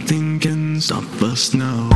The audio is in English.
nothing can stop us now.